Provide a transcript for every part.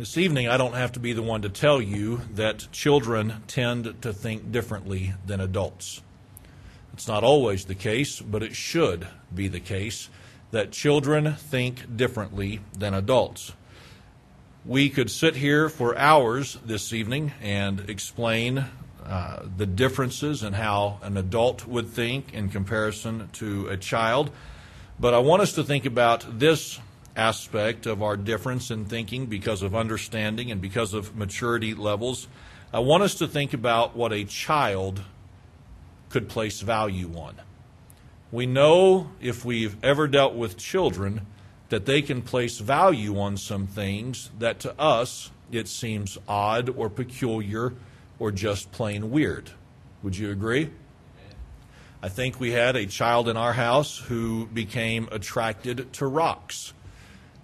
This evening, I don't have to be the one to tell you that children tend to think differently than adults. It's not always the case, but it should be the case that children think differently than adults. We could sit here for hours this evening and explain uh, the differences in how an adult would think in comparison to a child. But I want us to think about this aspect of our difference in thinking because of understanding and because of maturity levels. I want us to think about what a child could place value on. We know if we've ever dealt with children that they can place value on some things that to us it seems odd or peculiar or just plain weird. Would you agree? I think we had a child in our house who became attracted to rocks.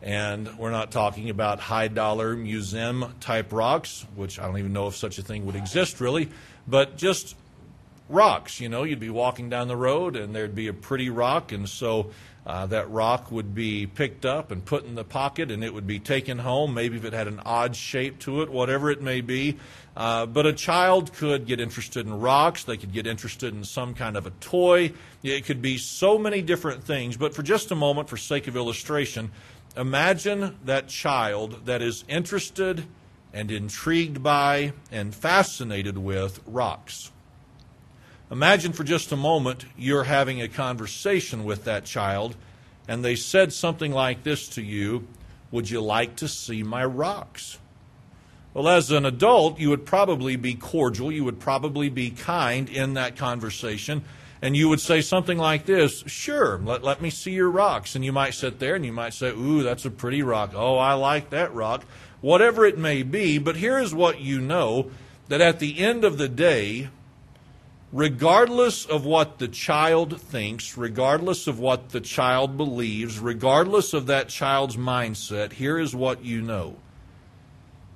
And we're not talking about high dollar museum type rocks, which I don't even know if such a thing would exist really, but just rocks. You know, you'd be walking down the road and there'd be a pretty rock, and so uh, that rock would be picked up and put in the pocket and it would be taken home, maybe if it had an odd shape to it, whatever it may be. Uh, but a child could get interested in rocks, they could get interested in some kind of a toy. It could be so many different things. But for just a moment, for sake of illustration, imagine that child that is interested and intrigued by and fascinated with rocks. Imagine for just a moment you're having a conversation with that child and they said something like this to you Would you like to see my rocks? Well, as an adult, you would probably be cordial, you would probably be kind in that conversation, and you would say something like this Sure, let, let me see your rocks. And you might sit there and you might say, Ooh, that's a pretty rock. Oh, I like that rock. Whatever it may be, but here is what you know that at the end of the day, regardless of what the child thinks, regardless of what the child believes, regardless of that child's mindset, here is what you know.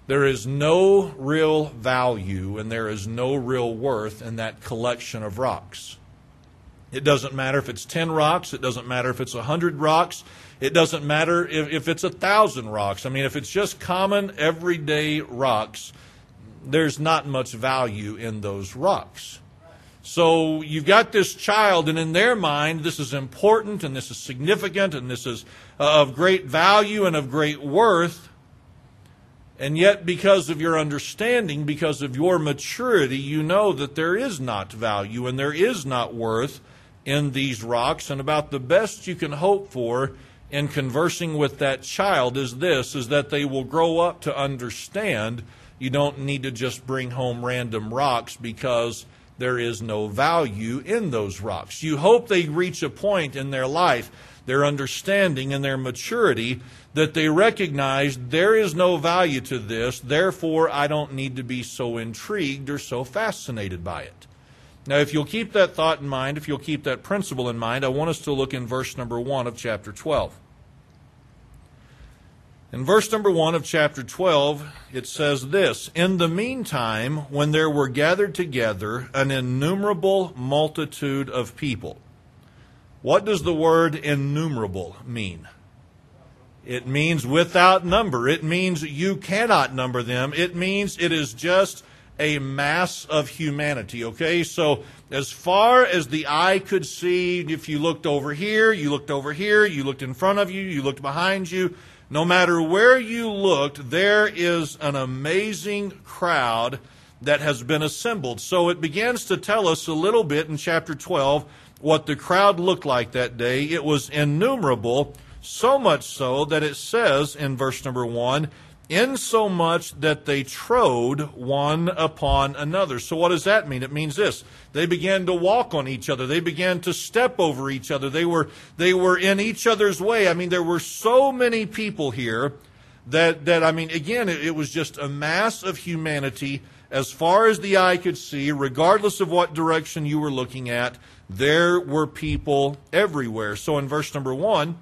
There is no real value and there is no real worth in that collection of rocks. It doesn't matter if it's 10 rocks, it doesn't matter if it's 100 rocks, it doesn't matter if, if it's 1,000 rocks. I mean, if it's just common, everyday rocks, there's not much value in those rocks. So you've got this child, and in their mind, this is important and this is significant and this is uh, of great value and of great worth. And yet, because of your understanding, because of your maturity, you know that there is not value and there is not worth in these rocks. And about the best you can hope for in conversing with that child is this is that they will grow up to understand you don't need to just bring home random rocks because there is no value in those rocks. You hope they reach a point in their life, their understanding and their maturity, that they recognize there is no value to this, therefore I don't need to be so intrigued or so fascinated by it. Now, if you'll keep that thought in mind, if you'll keep that principle in mind, I want us to look in verse number 1 of chapter 12. In verse number 1 of chapter 12, it says this In the meantime, when there were gathered together an innumerable multitude of people. What does the word innumerable mean? It means without number. It means you cannot number them. It means it is just a mass of humanity. Okay, so as far as the eye could see, if you looked over here, you looked over here, you looked in front of you, you looked behind you, no matter where you looked, there is an amazing crowd that has been assembled. So it begins to tell us a little bit in chapter 12 what the crowd looked like that day. It was innumerable, so much so that it says in verse number 1 insomuch that they trode one upon another. So, what does that mean? It means this they began to walk on each other, they began to step over each other, they were, they were in each other's way. I mean, there were so many people here that, that I mean, again, it, it was just a mass of humanity as far as the eye could see, regardless of what direction you were looking at. There were people everywhere. So, in verse number one,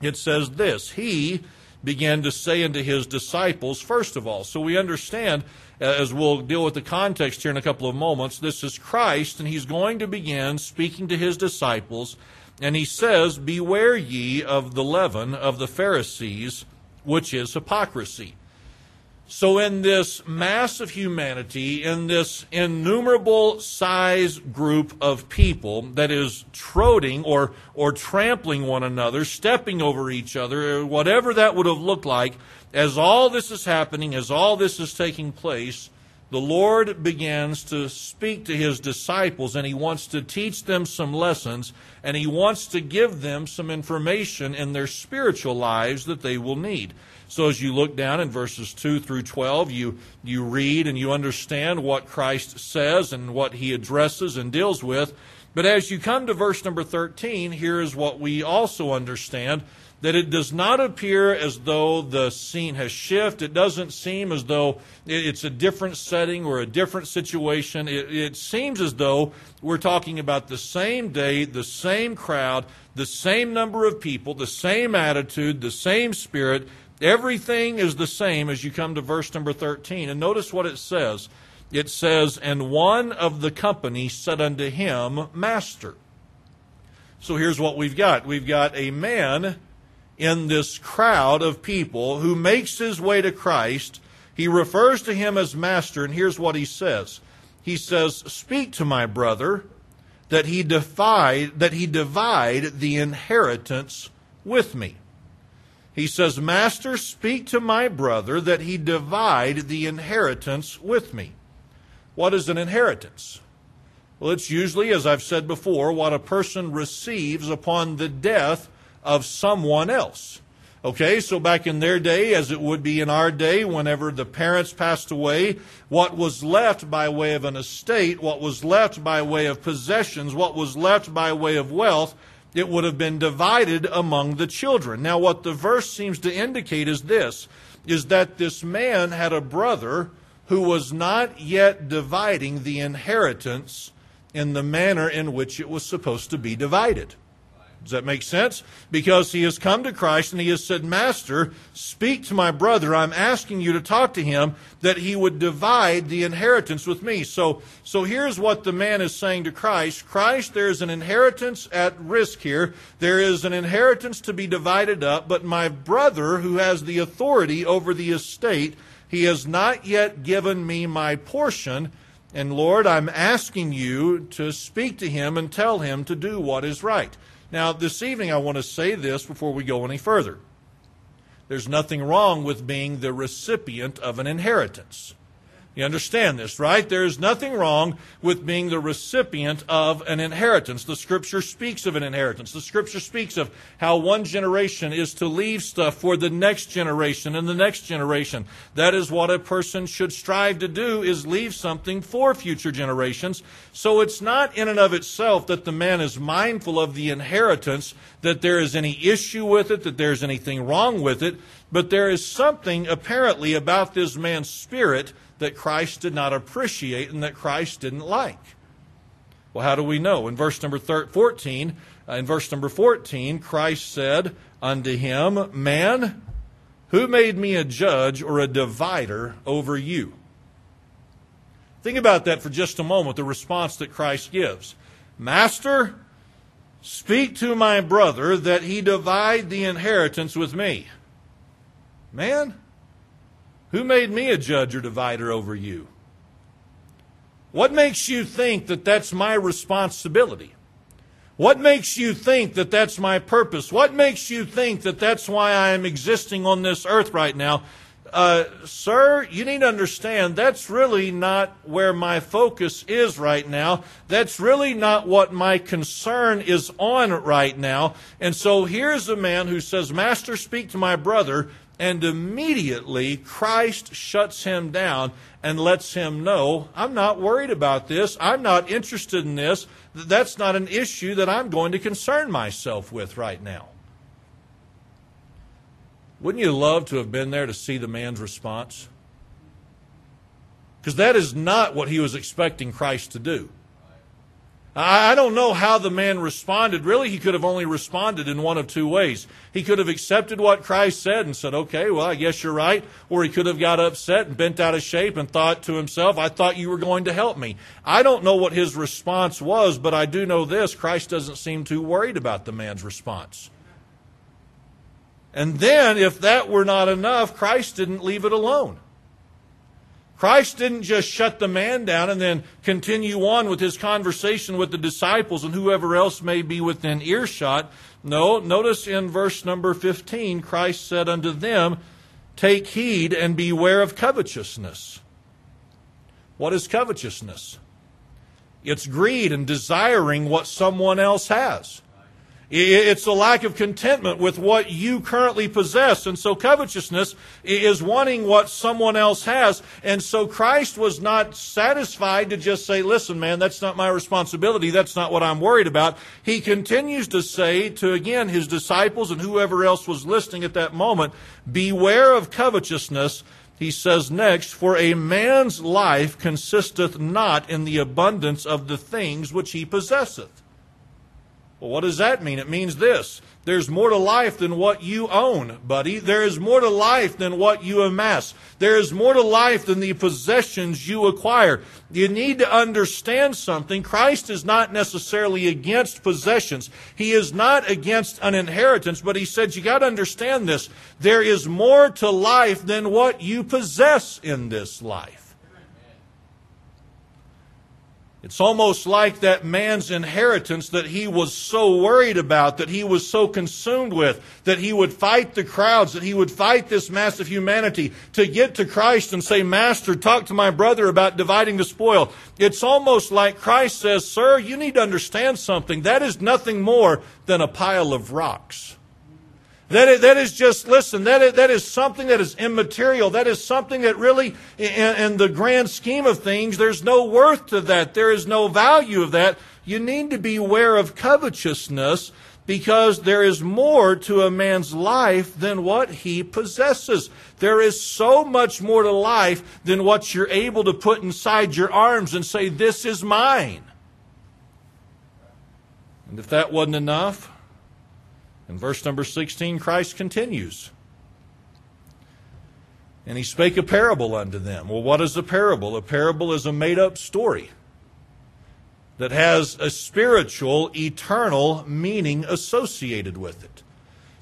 it says this He began to say unto his disciples, first of all. So we understand, uh, as we'll deal with the context here in a couple of moments, this is Christ, and he's going to begin speaking to his disciples. And he says, Beware ye of the leaven of the Pharisees, which is hypocrisy. So, in this mass of humanity, in this innumerable size group of people that is trotting or, or trampling one another, stepping over each other, whatever that would have looked like, as all this is happening, as all this is taking place, the Lord begins to speak to his disciples and he wants to teach them some lessons and he wants to give them some information in their spiritual lives that they will need. So as you look down in verses 2 through 12, you, you read and you understand what Christ says and what he addresses and deals with. But as you come to verse number 13, here is what we also understand that it does not appear as though the scene has shifted. It doesn't seem as though it's a different setting or a different situation. It, it, seems as though we're talking about the same day, the same crowd, the same number of people, the same attitude, the same spirit. Everything is the same as you come to verse number 13. And notice what it says. It says, And one of the company said unto him, Master. So here's what we've got. We've got a man in this crowd of people who makes his way to Christ. He refers to him as master, and here's what he says. He says, Speak to my brother that he divide, that he divide the inheritance with me. He says, Master, speak to my brother that he divide the inheritance with me. What is an inheritance? Well, it's usually, as I've said before, what a person receives upon the death of someone else. Okay, so back in their day, as it would be in our day, whenever the parents passed away, what was left by way of an estate, what was left by way of possessions, what was left by way of wealth, it would have been divided among the children. Now, what the verse seems to indicate is this is that this man had a brother who was not yet dividing the inheritance in the manner in which it was supposed to be divided. Does that make sense? Because he has come to Christ and he has said, Master, speak to my brother. I'm asking you to talk to him that he would divide the inheritance with me. So, so here's what the man is saying to Christ. Christ, there's an inheritance at risk here. There is an inheritance to be divided up, but my brother who has the authority over the estate, he has not yet given me my portion. And Lord, I'm asking you to speak to him and tell him to do what is right. Now, this evening, I want to say this before we go any further. There's nothing wrong with being the recipient of an inheritance. You understand this, right? There is nothing wrong with being the recipient of an inheritance. The scripture speaks of an inheritance. The scripture speaks of how one generation is to leave stuff for the next generation and the next generation. That is what a person should strive to do is leave something for future generations. So it's not in and of itself that the man is mindful of the inheritance, that there is any issue with it, that there's anything wrong with it, but there is something apparently about this man's spirit that Christ did not appreciate and that Christ didn't like. Well, how do we know? In verse number 14, uh, in verse number 14, Christ said unto him, Man, who made me a judge or a divider over you? Think about that for just a moment, the response that Christ gives. Master, speak to my brother that he divide the inheritance with me. Man, who made me a judge or divider over you? What makes you think that that's my responsibility? What makes you think that that's my purpose? What makes you think that that's why I am existing on this earth right now? Uh, sir, you need to understand that's really not where my focus is right now. That's really not what my concern is on right now. And so here's a man who says, Master, speak to my brother. And immediately Christ shuts him down and lets him know, I'm not worried about this. I'm not interested in this. That's not an issue that I'm going to concern myself with right now. Wouldn't you love to have been there to see the man's response? Because that is not what he was expecting Christ to do. I don't know how the man responded. Really, he could have only responded in one of two ways. He could have accepted what Christ said and said, okay, well, I guess you're right. Or he could have got upset and bent out of shape and thought to himself, I thought you were going to help me. I don't know what his response was, but I do know this Christ doesn't seem too worried about the man's response. And then, if that were not enough, Christ didn't leave it alone. Christ didn't just shut the man down and then continue on with his conversation with the disciples and whoever else may be within earshot. No, notice in verse number 15, Christ said unto them, Take heed and beware of covetousness. What is covetousness? It's greed and desiring what someone else has. It's a lack of contentment with what you currently possess. And so covetousness is wanting what someone else has. And so Christ was not satisfied to just say, listen, man, that's not my responsibility. That's not what I'm worried about. He continues to say to, again, his disciples and whoever else was listening at that moment, beware of covetousness. He says next, for a man's life consisteth not in the abundance of the things which he possesseth. Well, what does that mean? It means this. There's more to life than what you own, buddy. There is more to life than what you amass. There is more to life than the possessions you acquire. You need to understand something. Christ is not necessarily against possessions. He is not against an inheritance, but he said you got to understand this. There is more to life than what you possess in this life. It's almost like that man's inheritance that he was so worried about, that he was so consumed with, that he would fight the crowds, that he would fight this mass of humanity to get to Christ and say, Master, talk to my brother about dividing the spoil. It's almost like Christ says, Sir, you need to understand something. That is nothing more than a pile of rocks. That is, that is just, listen, that is, that is something that is immaterial. That is something that really, in, in the grand scheme of things, there's no worth to that. There is no value of that. You need to be aware of covetousness because there is more to a man's life than what he possesses. There is so much more to life than what you're able to put inside your arms and say, This is mine. And if that wasn't enough, in verse number 16, Christ continues. And he spake a parable unto them. Well, what is a parable? A parable is a made up story that has a spiritual, eternal meaning associated with it.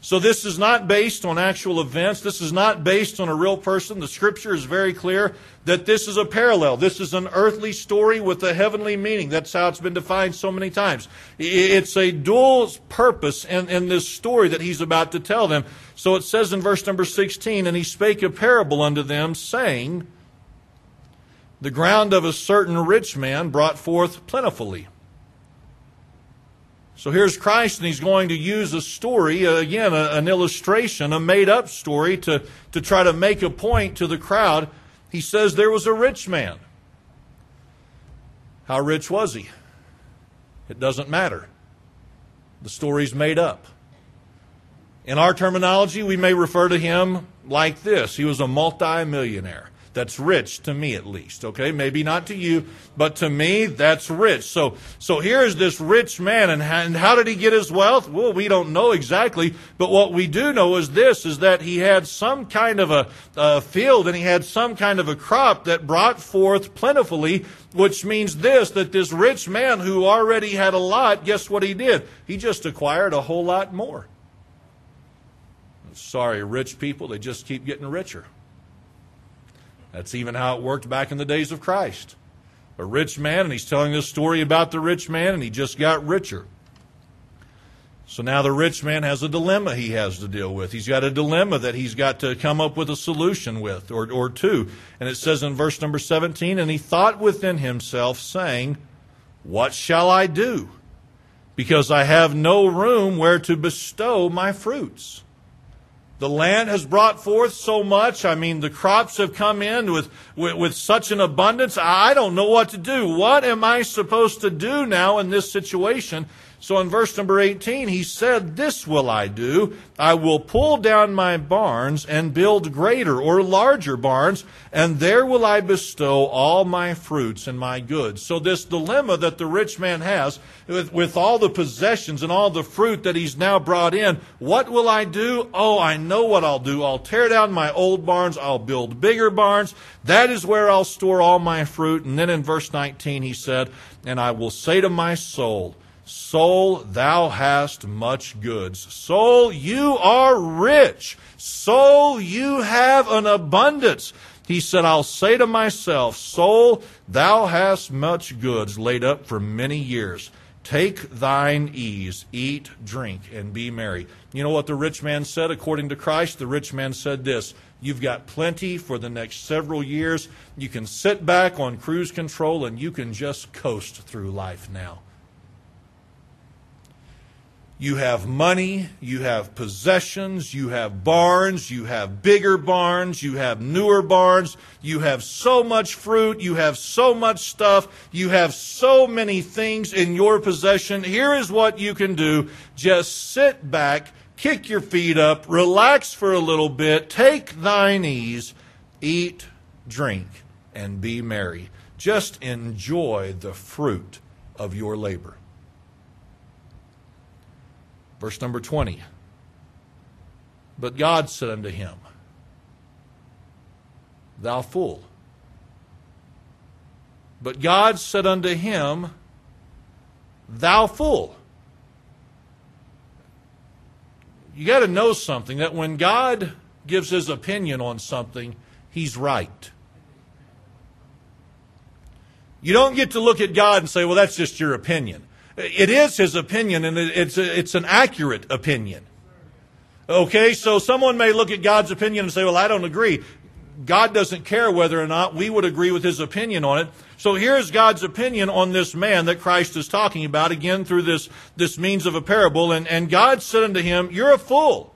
So this is not based on actual events. This is not based on a real person. The scripture is very clear that this is a parallel. This is an earthly story with a heavenly meaning. That's how it's been defined so many times. It's a dual purpose in, in this story that he's about to tell them. So it says in verse number 16, And he spake a parable unto them, saying, The ground of a certain rich man brought forth plentifully. So here's Christ, and he's going to use a story, again, an illustration, a made up story, to, to try to make a point to the crowd. He says there was a rich man. How rich was he? It doesn't matter. The story's made up. In our terminology, we may refer to him like this he was a multimillionaire that's rich to me at least okay? Maybe not to you but to me that's rich. So so here's this rich man and how, and how did he get his wealth? Well we don't know exactly but what we do know is this is that he had some kind of a, a field and he had some kind of a crop that brought forth plentifully which means this that this rich man who already had a lot guess what he did? He just acquired a whole lot more. Sorry rich people they just keep getting richer that's even how it worked back in the days of Christ. A rich man, and he's telling this story about the rich man, and he just got richer. So now the rich man has a dilemma he has to deal with. He's got a dilemma that he's got to come up with a solution with, or, or two. And it says in verse number 17, And he thought within himself, saying, What shall I do? Because I have no room where to bestow my fruits. The land has brought forth so much. I mean, the crops have come in with, with, with, such an abundance. I don't know what to do. What am I supposed to do now in this situation? So in verse number 18, he said, This will I do. I will pull down my barns and build greater or larger barns, and there will I bestow all my fruits and my goods. So this dilemma that the rich man has with, with all the possessions and all the fruit that he's now brought in, what will I do? Oh, I know what I'll do. I'll tear down my old barns. I'll build bigger barns. That is where I'll store all my fruit. And then in verse 19, he said, And I will say to my soul, Soul, thou hast much goods. Soul, you are rich. Soul, you have an abundance. He said, I'll say to myself, Soul, thou hast much goods laid up for many years. Take thine ease, eat, drink, and be merry. You know what the rich man said according to Christ? The rich man said this You've got plenty for the next several years. You can sit back on cruise control and you can just coast through life now. You have money, you have possessions, you have barns, you have bigger barns, you have newer barns, you have so much fruit, you have so much stuff, you have so many things in your possession. Here is what you can do just sit back, kick your feet up, relax for a little bit, take thine ease, eat, drink, and be merry. Just enjoy the fruit of your labor. Verse number 20. But God said unto him, Thou fool. But God said unto him, Thou fool. You got to know something that when God gives his opinion on something, he's right. You don't get to look at God and say, well, that's just your opinion. It is his opinion, and it's, it's an accurate opinion. Okay, so someone may look at God's opinion and say, Well, I don't agree. God doesn't care whether or not we would agree with his opinion on it. So here's God's opinion on this man that Christ is talking about, again through this, this means of a parable. And, and God said unto him, You're a fool.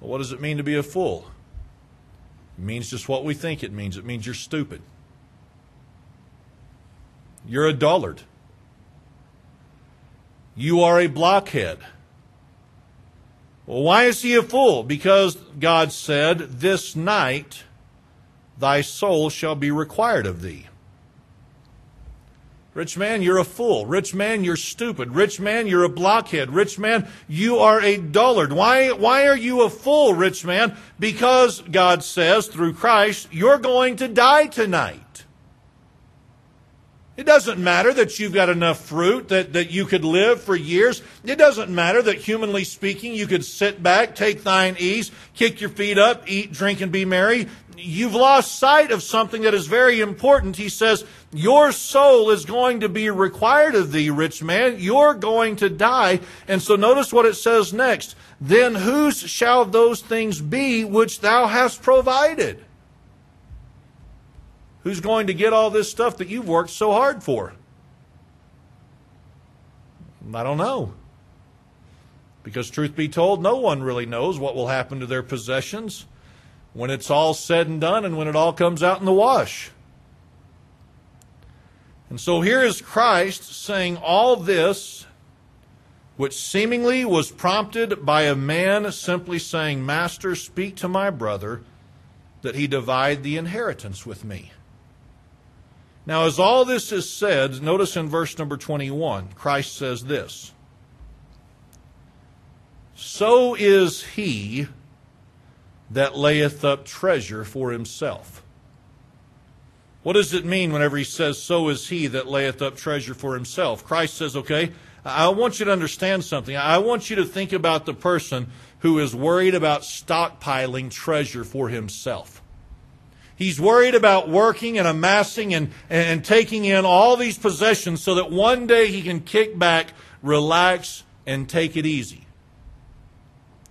Well, what does it mean to be a fool? It means just what we think it means. It means you're stupid. You're a dullard. You are a blockhead. Well, why is he a fool? Because God said, This night thy soul shall be required of thee. Rich man, you're a fool. Rich man, you're stupid. Rich man, you're a blockhead. Rich man, you are a dullard. Why, why are you a fool, rich man? Because God says through Christ, you're going to die tonight. It doesn't matter that you've got enough fruit that, that you could live for years. It doesn't matter that, humanly speaking, you could sit back, take thine ease, kick your feet up, eat, drink, and be merry. You've lost sight of something that is very important. He says, Your soul is going to be required of thee, rich man. You're going to die. And so notice what it says next. Then whose shall those things be which thou hast provided? Who's going to get all this stuff that you've worked so hard for? I don't know. Because, truth be told, no one really knows what will happen to their possessions when it's all said and done and when it all comes out in the wash. And so here is Christ saying all this, which seemingly was prompted by a man simply saying, Master, speak to my brother that he divide the inheritance with me. Now, as all this is said, notice in verse number 21, Christ says this So is he that layeth up treasure for himself. What does it mean whenever he says, So is he that layeth up treasure for himself? Christ says, Okay, I want you to understand something. I want you to think about the person who is worried about stockpiling treasure for himself. He's worried about working and amassing and, and taking in all these possessions so that one day he can kick back, relax, and take it easy.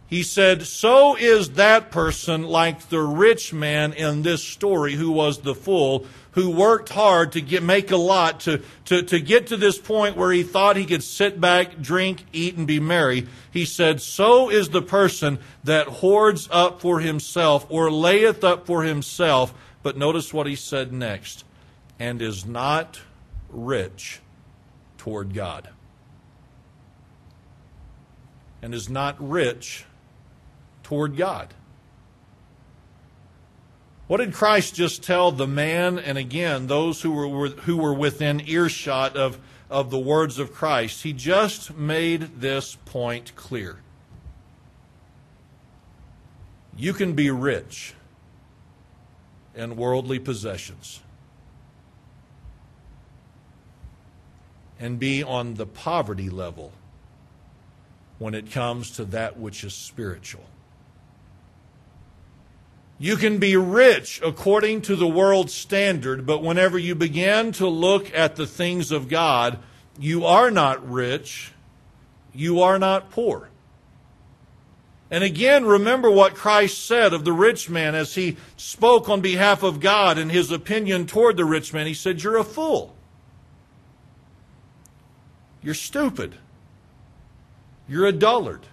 He said, So is that person like the rich man in this story who was the fool, who worked hard to get, make a lot, to, to, to get to this point where he thought he could sit back, drink, eat, and be merry. He said, So is the person that hoards up for himself or layeth up for himself. But notice what he said next and is not rich toward God. And is not rich toward God. What did Christ just tell the man and again those who were who were within earshot of, of the words of Christ? He just made this point clear. You can be rich in worldly possessions and be on the poverty level when it comes to that which is spiritual. You can be rich according to the world's standard, but whenever you begin to look at the things of God, you are not rich, you are not poor. And again, remember what Christ said of the rich man as he spoke on behalf of God and his opinion toward the rich man. He said, You're a fool. You're stupid. You're a dullard.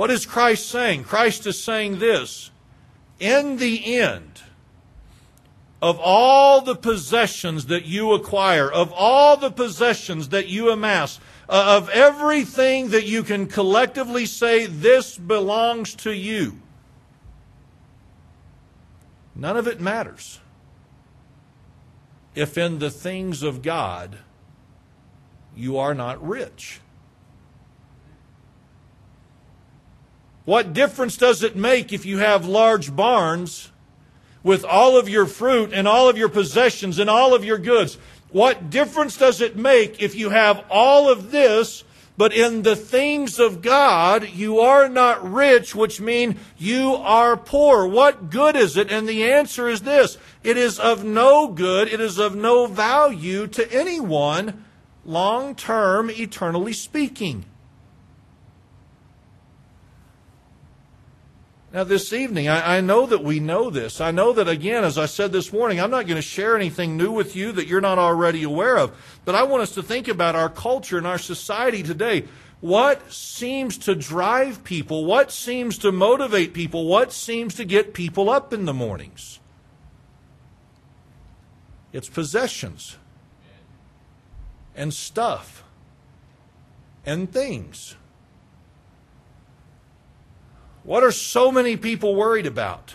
What is Christ saying? Christ is saying this In the end, of all the possessions that you acquire, of all the possessions that you amass, uh, of everything that you can collectively say, this belongs to you, none of it matters if in the things of God you are not rich. What difference does it make if you have large barns with all of your fruit and all of your possessions and all of your goods? What difference does it make if you have all of this, but in the things of God you are not rich, which mean you are poor? What good is it? And the answer is this. It is of no good. It is of no value to anyone, long term, eternally speaking. Now, this evening, I, I, know that we know this. I know that, again, as I said this morning, I'm not going to share anything new with you that you're not already aware of. But I want us to think about our culture and our society today. What seems to drive people? What seems to motivate people? What seems to get people up in the mornings? It's possessions and stuff and things. What are so many people worried about?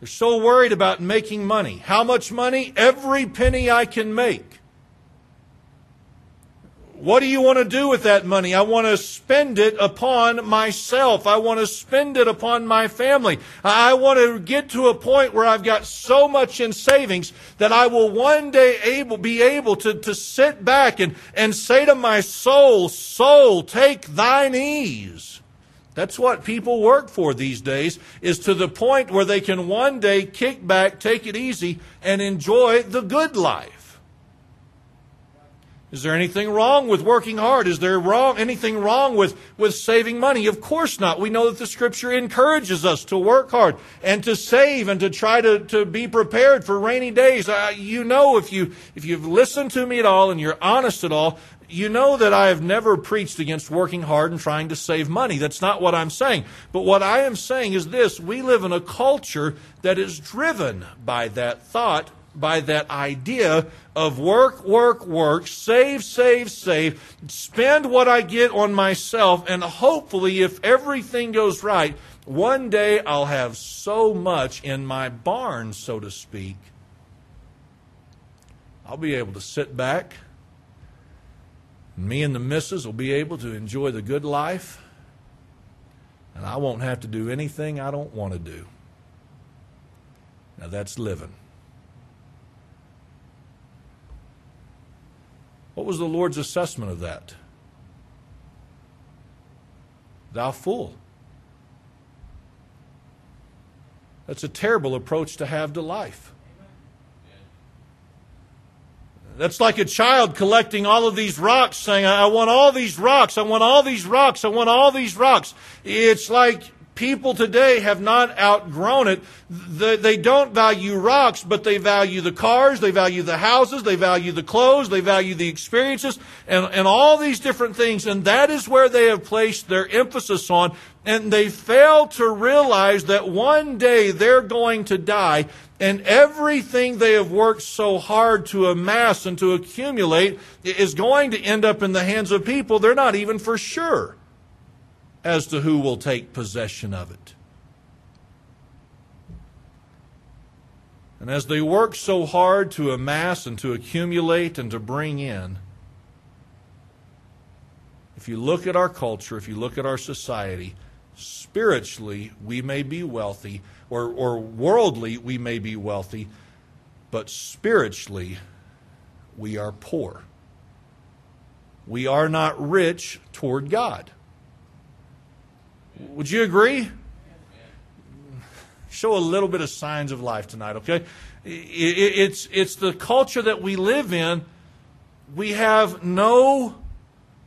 They're so worried about making money. How much money? Every penny I can make. What do you want to do with that money? I want to spend it upon myself. I want to spend it upon my family. I want to get to a point where I've got so much in savings that I will one day able, be able to, to sit back and, and say to my soul, soul, take thine ease. That's what people work for these days, is to the point where they can one day kick back, take it easy, and enjoy the good life. Is there anything wrong with working hard? Is there wrong, anything wrong with, with saving money? Of course not. We know that the scripture encourages us to work hard and to save and to try to, to be prepared for rainy days. Uh, you know, if, you, if you've listened to me at all and you're honest at all, you know that I have never preached against working hard and trying to save money. That's not what I'm saying. But what I am saying is this we live in a culture that is driven by that thought, by that idea of work, work, work, save, save, save, spend what I get on myself, and hopefully, if everything goes right, one day I'll have so much in my barn, so to speak. I'll be able to sit back me and the missus will be able to enjoy the good life, and I won't have to do anything I don't want to do. Now that's living. What was the Lord's assessment of that? Thou fool. That's a terrible approach to have to life. That's like a child collecting all of these rocks, saying, I want all these rocks, I want all these rocks, I want all these rocks. It's like people today have not outgrown it. They don't value rocks, but they value the cars, they value the houses, they value the clothes, they value the experiences, and, and all these different things. And that is where they have placed their emphasis on. And they fail to realize that one day they're going to die and everything they have worked so hard to amass and to accumulate is going to end up in the hands of people they're not even for sure as to who will take possession of it. And as they work so hard to amass and to accumulate and to bring in, if you look at our culture, if you look at our society, spiritually we may be wealthy, or, or worldly, we may be wealthy, but spiritually, we are poor. We are not rich toward God. Would you agree? Show a little bit of signs of life tonight, okay? It's, it's the culture that we live in. We have no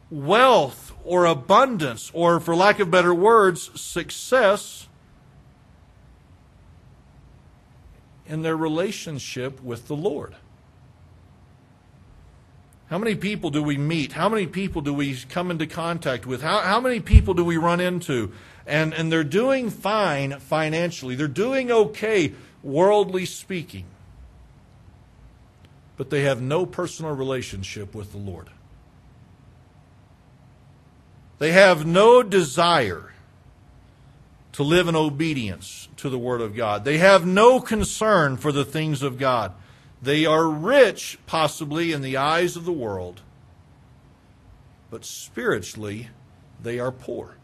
wealth or abundance, or for lack of better words, success in their relationship with the Lord. How many people do we meet? How many people do we come into contact with? How, how many people do we run into? And, and they're doing fine financially. They're doing okay, worldly speaking. But they have no personal relationship with the Lord. They have no desire to live in obedience to the Word of God. They have no concern for the things of God. They are rich, possibly, in the eyes of the world, but spiritually, they are poor.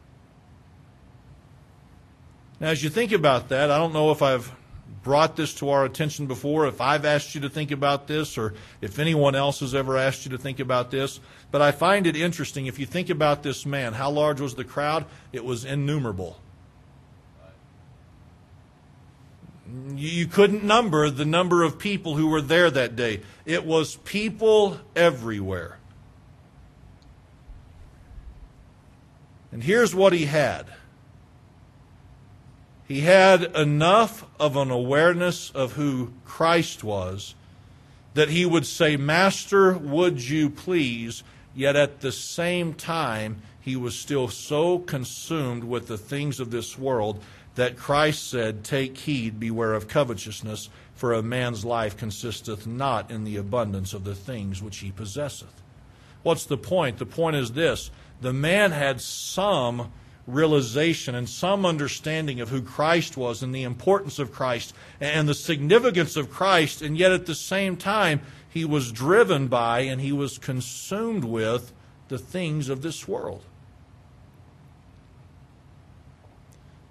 Now, as you think about that, I don't know if I've brought this to our attention before, if I've asked you to think about this, or if anyone else has ever asked you to think about this, but I find it interesting. If you think about this man, how large was the crowd? It was innumerable. You couldn't number the number of people who were there that day. It was people everywhere. And here's what he had he had enough of an awareness of who Christ was that he would say, Master, would you please? Yet at the same time, he was still so consumed with the things of this world that Christ said, Take heed, beware of covetousness, for a man's life consisteth not in the abundance of the things which he possesseth. What's the point? The point is this the man had some realization and some understanding of who Christ was and the importance of Christ and the significance of Christ, and yet at the same time, he was driven by and he was consumed with the things of this world.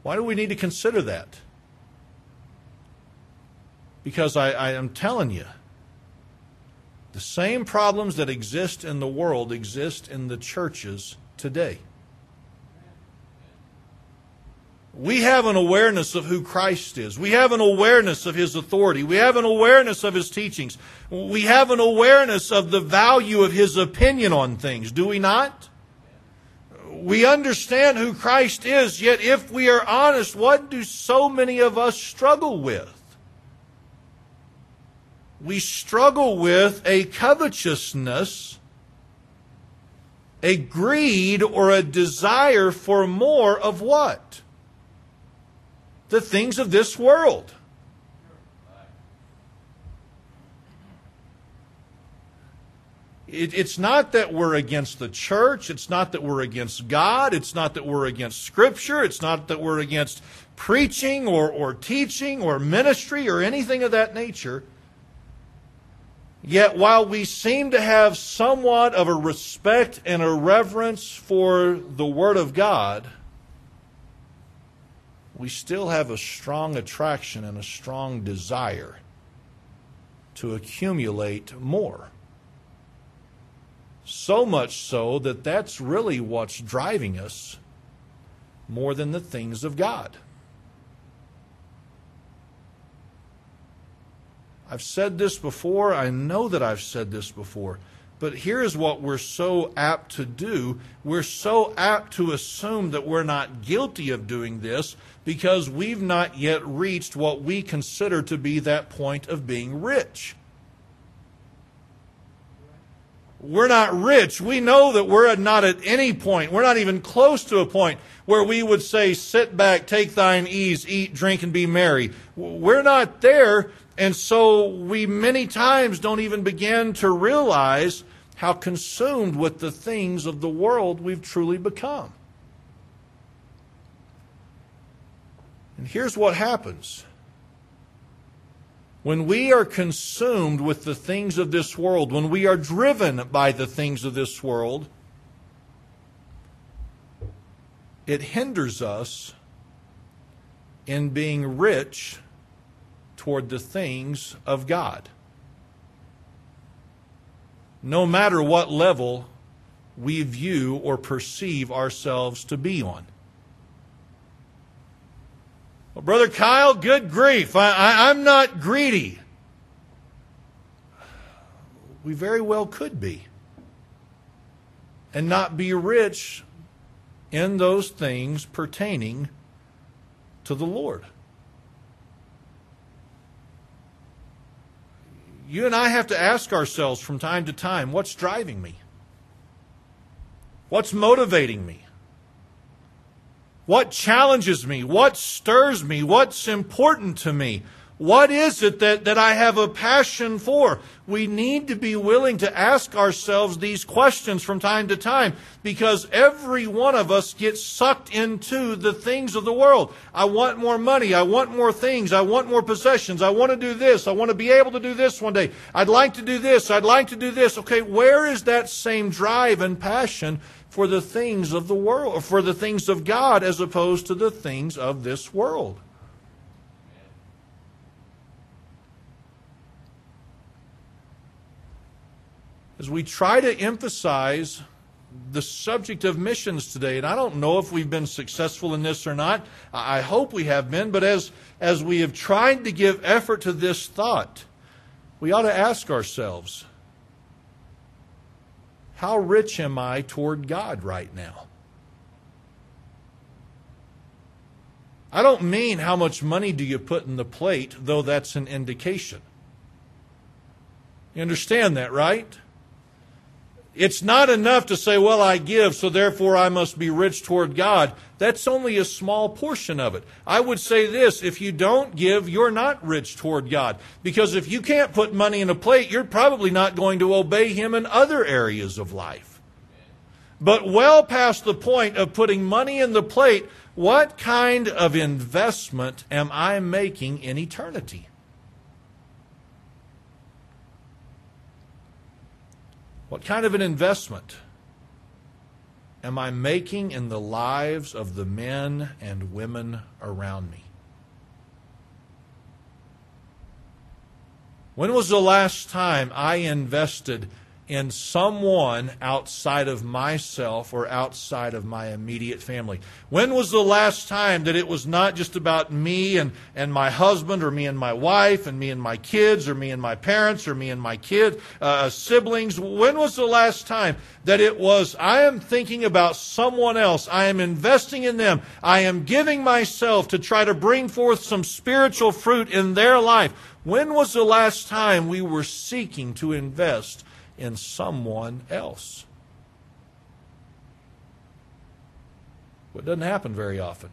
Why do we need to consider that? Because I, I am telling you, the same problems that exist in the world exist in the churches today. We have an awareness of who Christ is. We have an awareness of His authority. We have an awareness of His teachings. We have an awareness of the value of His opinion on things, do we not? we understand who Christ is, yet if we are honest, what do so many of us struggle with? We struggle with a covetousness, a greed, or a desire for more of what? The things of this world. It, it's not that we're against the church. It's not that we're against God. It's not that we're against Scripture. It's not that we're against preaching or, or teaching or ministry or anything of that nature. Yet, while we seem to have somewhat of a respect and a reverence for the Word of God, we still have a strong attraction and a strong desire to accumulate more. So much so that that's really what's driving us more than the things of God. I've said this before. I know that I've said this before. But here's what we're so apt to do. We're so apt to assume that we're not guilty of doing this because we've not yet reached what we consider to be that point of being rich. We're not rich. We know that we're not at any point, we're not even close to a point where we would say, Sit back, take thine ease, eat, drink, and be merry. We're not there. And so we many times don't even begin to realize how consumed with the things of the world we've truly become. And here's what happens when we are consumed with the things of this world, when we are driven by the things of this world, it hinders us in being rich toward the things of God. No matter what level we view or perceive ourselves to be on. Well, Brother Kyle, good grief. I, I, I'm not greedy. We very well could be. And not be rich in those things pertaining to the Lord. You and I have to ask ourselves from time to time what's driving me? What's motivating me? What challenges me? What stirs me? What's important to me? What is it that, that I have a passion for? We need to be willing to ask ourselves these questions from time to time because every one of us gets sucked into the things of the world. I want more money. I want more things. I want more possessions. I want to do this. I want to be able to do this one day. I'd like to do this. I'd like to do this. Okay, where is that same drive and passion for the things of the world, for the things of God as opposed to the things of this world? As we try to emphasize the subject of missions today, and I don't know if we've been successful in this or not. I hope we have been, but as, as we have tried to give effort to this thought, we ought to ask ourselves how rich am I toward God right now? I don't mean how much money do you put in the plate, though that's an indication. You understand that, right? It's not enough to say, well, I give, so therefore I must be rich toward God. That's only a small portion of it. I would say this if you don't give, you're not rich toward God. Because if you can't put money in a plate, you're probably not going to obey Him in other areas of life. But well past the point of putting money in the plate, what kind of investment am I making in eternity? What kind of an investment am I making in the lives of the men and women around me? When was the last time I invested in someone outside of myself or outside of my immediate family. When was the last time that it was not just about me and, and my husband or me and my wife and me and my kids or me and my parents or me and my kid, uh, siblings? When was the last time that it was, I am thinking about someone else. I am investing in them. I am giving myself to try to bring forth some spiritual fruit in their life. When was the last time we were seeking to invest in someone else. Well, it doesn't happen very often.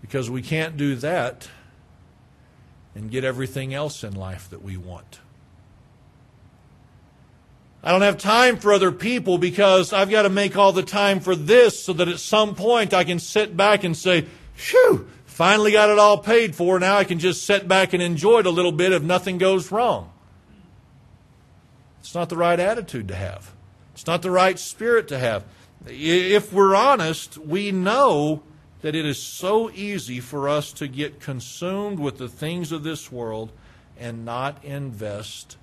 Because we can't do that and get everything else in life that we want. I don't have time for other people because I've got to make all the time for this so that at some point I can sit back and say, Phew, Finally got it all paid for. Now I can just sit back and enjoy it a little bit if nothing goes wrong. It's not the right attitude to have. It's not the right spirit to have. If we're honest, we know that it is so easy for us to get consumed with the things of this world and not invest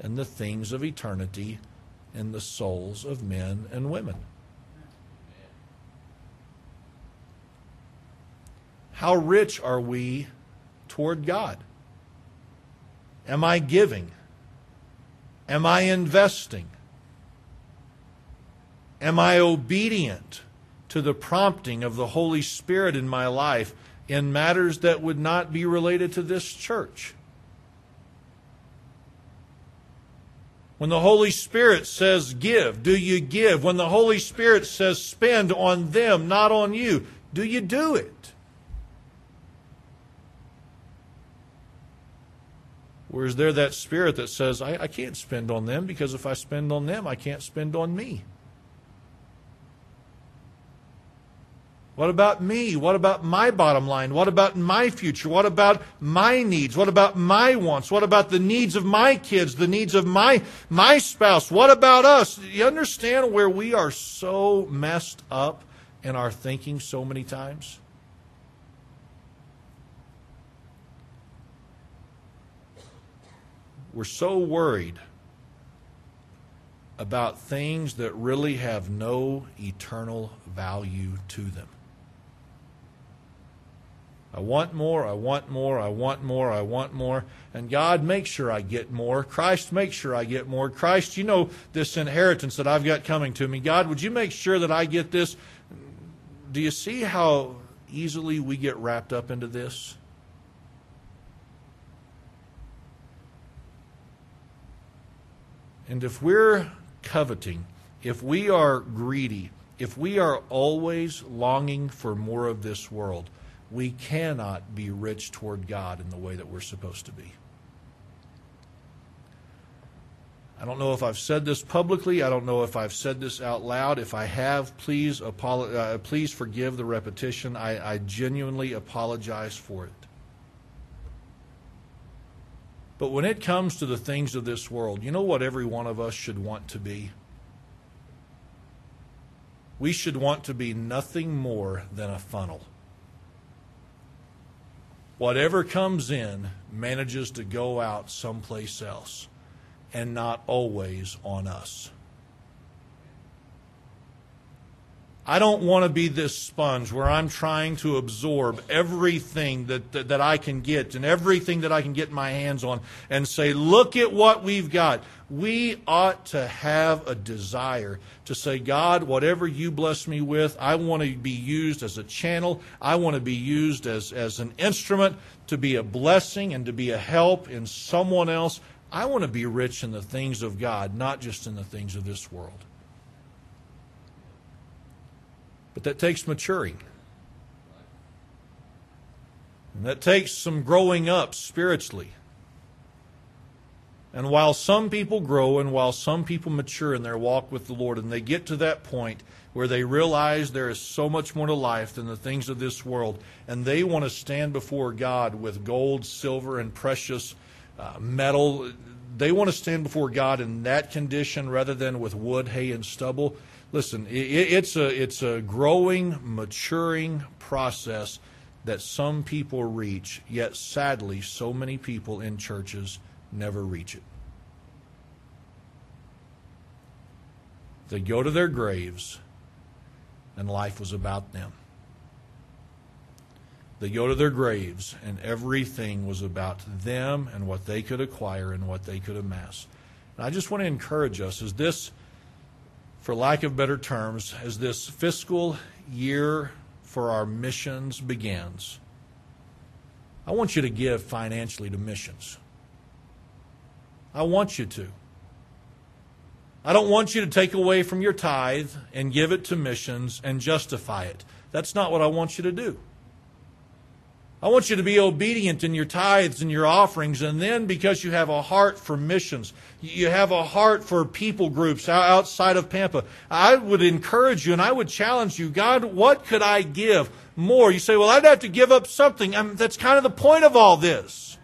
in the things of eternity in the souls of men and women. How rich are we toward God? Am I giving? Am I investing? Am I obedient to the prompting of the Holy Spirit in my life in matters that would not be related to this church? When the Holy Spirit says give, do you give? When the Holy Spirit says spend on them, not on you, do you do it? Or is there that spirit that says, I, I can't spend on them because if I spend on them, I can't spend on me? What about me? What about my bottom line? What about my future? What about my needs? What about my wants? What about the needs of my kids? The needs of my, my spouse? What about us? You understand where we are so messed up in our thinking so many times? We're so worried about things that really have no eternal value to them. I want more, I want more, I want more, I want more. And God, make sure I get more. Christ, make sure I get more. Christ, you know this inheritance that I've got coming to me. God, would you make sure that I get this? Do you see how easily we get wrapped up into this? And if we're coveting, if we are greedy, if we are always longing for more of this world, we cannot be rich toward God in the way that we're supposed to be. I don't know if I've said this publicly. I don't know if I've said this out loud. If I have, please, apolo- uh, please forgive the repetition. I, I genuinely apologize for it. But when it comes to the things of this world, you know what every one of us should want to be? We should want to be nothing more than a funnel. Whatever comes in manages to go out someplace else and not always on us. I don't want to be this sponge where I'm trying to absorb everything that, that, that, I can get and everything that I can get my hands on and say, look at what we've got. We ought to have a desire to say, God, whatever you bless me with, I want to be used as a channel. I want to be used as, as an instrument to be a blessing and to be a help in someone else. I want to be rich in the things of God, not just in the things of this world. But that takes maturing. And that takes some growing up spiritually. And while some people grow and while some people mature in their walk with the Lord and they get to that point where they realize there is so much more to life than the things of this world, and they want to stand before God with gold, silver, and precious uh, metal, they want to stand before God in that condition rather than with wood, hay, and stubble. Listen, it's a it's a growing, maturing process that some people reach, yet sadly, so many people in churches never reach it. They go to their graves, and life was about them. They go to their graves, and everything was about them and what they could acquire and what they could amass. And I just want to encourage us as this for lack of better terms, as this fiscal year for our missions begins, I want you to give financially to missions. I want you to. I don't want you to take away from your tithe and give it to missions and justify it. That's not what I want you to do. I want you to be obedient in your tithes and your offerings, and then because you have a heart for missions, you have a heart for people groups outside of Pampa, I would encourage you and I would challenge you God, what could I give more? You say, well, I'd have to give up something. I mean, that's kind of the point of all this.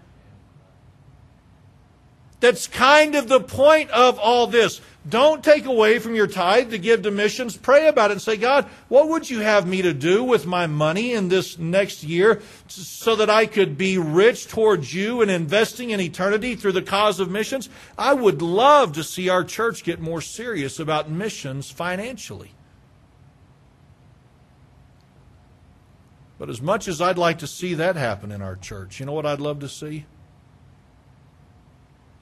That's kind of the point of all this. Don't take away from your tithe to give to missions. Pray about it and say, God, what would you have me to do with my money in this next year so that I could be rich towards you and investing in eternity through the cause of missions? I would love to see our church get more serious about missions financially. But as much as I'd like to see that happen in our church, you know what I'd love to see?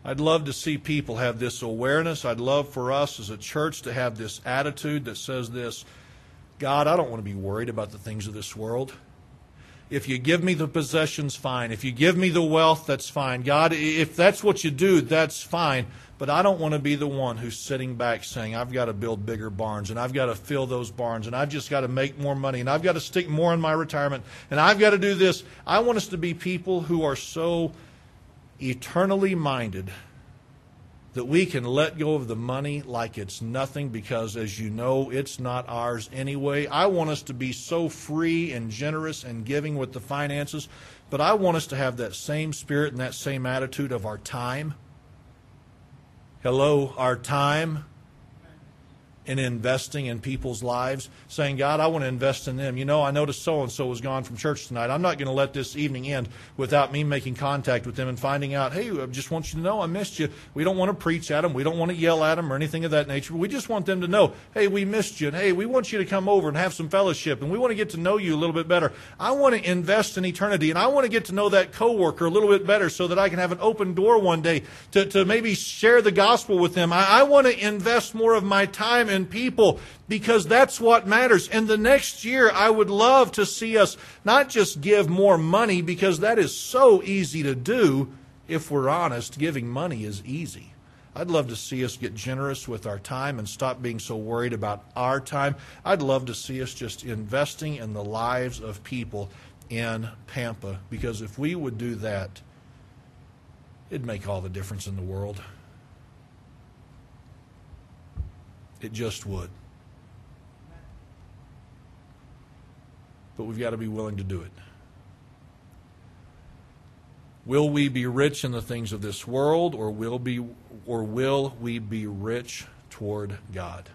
I'd love to see people have this awareness. I'd love for us as a church to have this attitude that says this God, I don't want to be worried about the things of this world. If you give me the possessions, fine. If you give me the wealth, that's fine. God, if that's what you do, that's fine. But I don't want to be the one who's sitting back saying, I've got to build bigger barns and I've got to fill those barns and I've just got to make more money and I've got to stick more in my retirement and I've got to do this. I want us to be people who are so eternally minded that we can let go of the money like it's nothing because, as you know, it's not ours anyway. I want us to be so free and generous and giving with the finances, but I want us to have that same spirit and that same attitude of our time. Hello, our time. In investing in people's lives, saying, God, I want to invest in them. You know, I noticed so and so was gone from church tonight. I'm not going to let this evening end without me making contact with them and finding out, hey, I just want you to know I missed you. We don't want to preach at them. We don't want to yell at them or anything of that nature. We just want them to know, hey, we missed you. And hey, we want you to come over and have some fellowship. And we want to get to know you a little bit better. I want to invest in eternity. And I want to get to know that coworker a little bit better so that I can have an open door one day to, to maybe share the gospel with them. I, I want to invest more of my time in people because that's what matters. And the next year, I would love to see us not just give more money because that is so easy to do. If we're honest, giving money is easy. I'd love to see us get generous with our time and stop being so worried about our time. I'd love to see us just investing in the lives of people in Pampa because if we would do that, it'd make all the difference in the world. It just would. But we've got to be willing to do it. Will we be rich in the things of this world or will be or will we be rich toward God?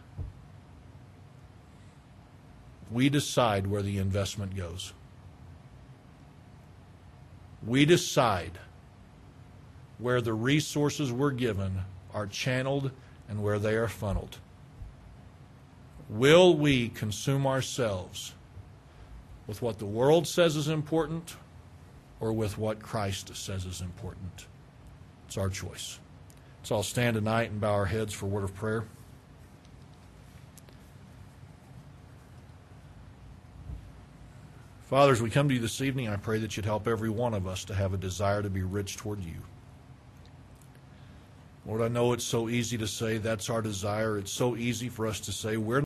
We decide where the investment goes. We decide where the resources we're given are channeled and where they are funneled. Will we consume ourselves with what the world says is important or with what Christ says is important? It's our choice. So I'll stand tonight and bow our heads for a word of prayer. Father, as we come to you this evening, I pray that you'd help every one of us to have a desire to be rich toward you. Lord, I know it's so easy to say that's our desire. It's so easy for us to say we're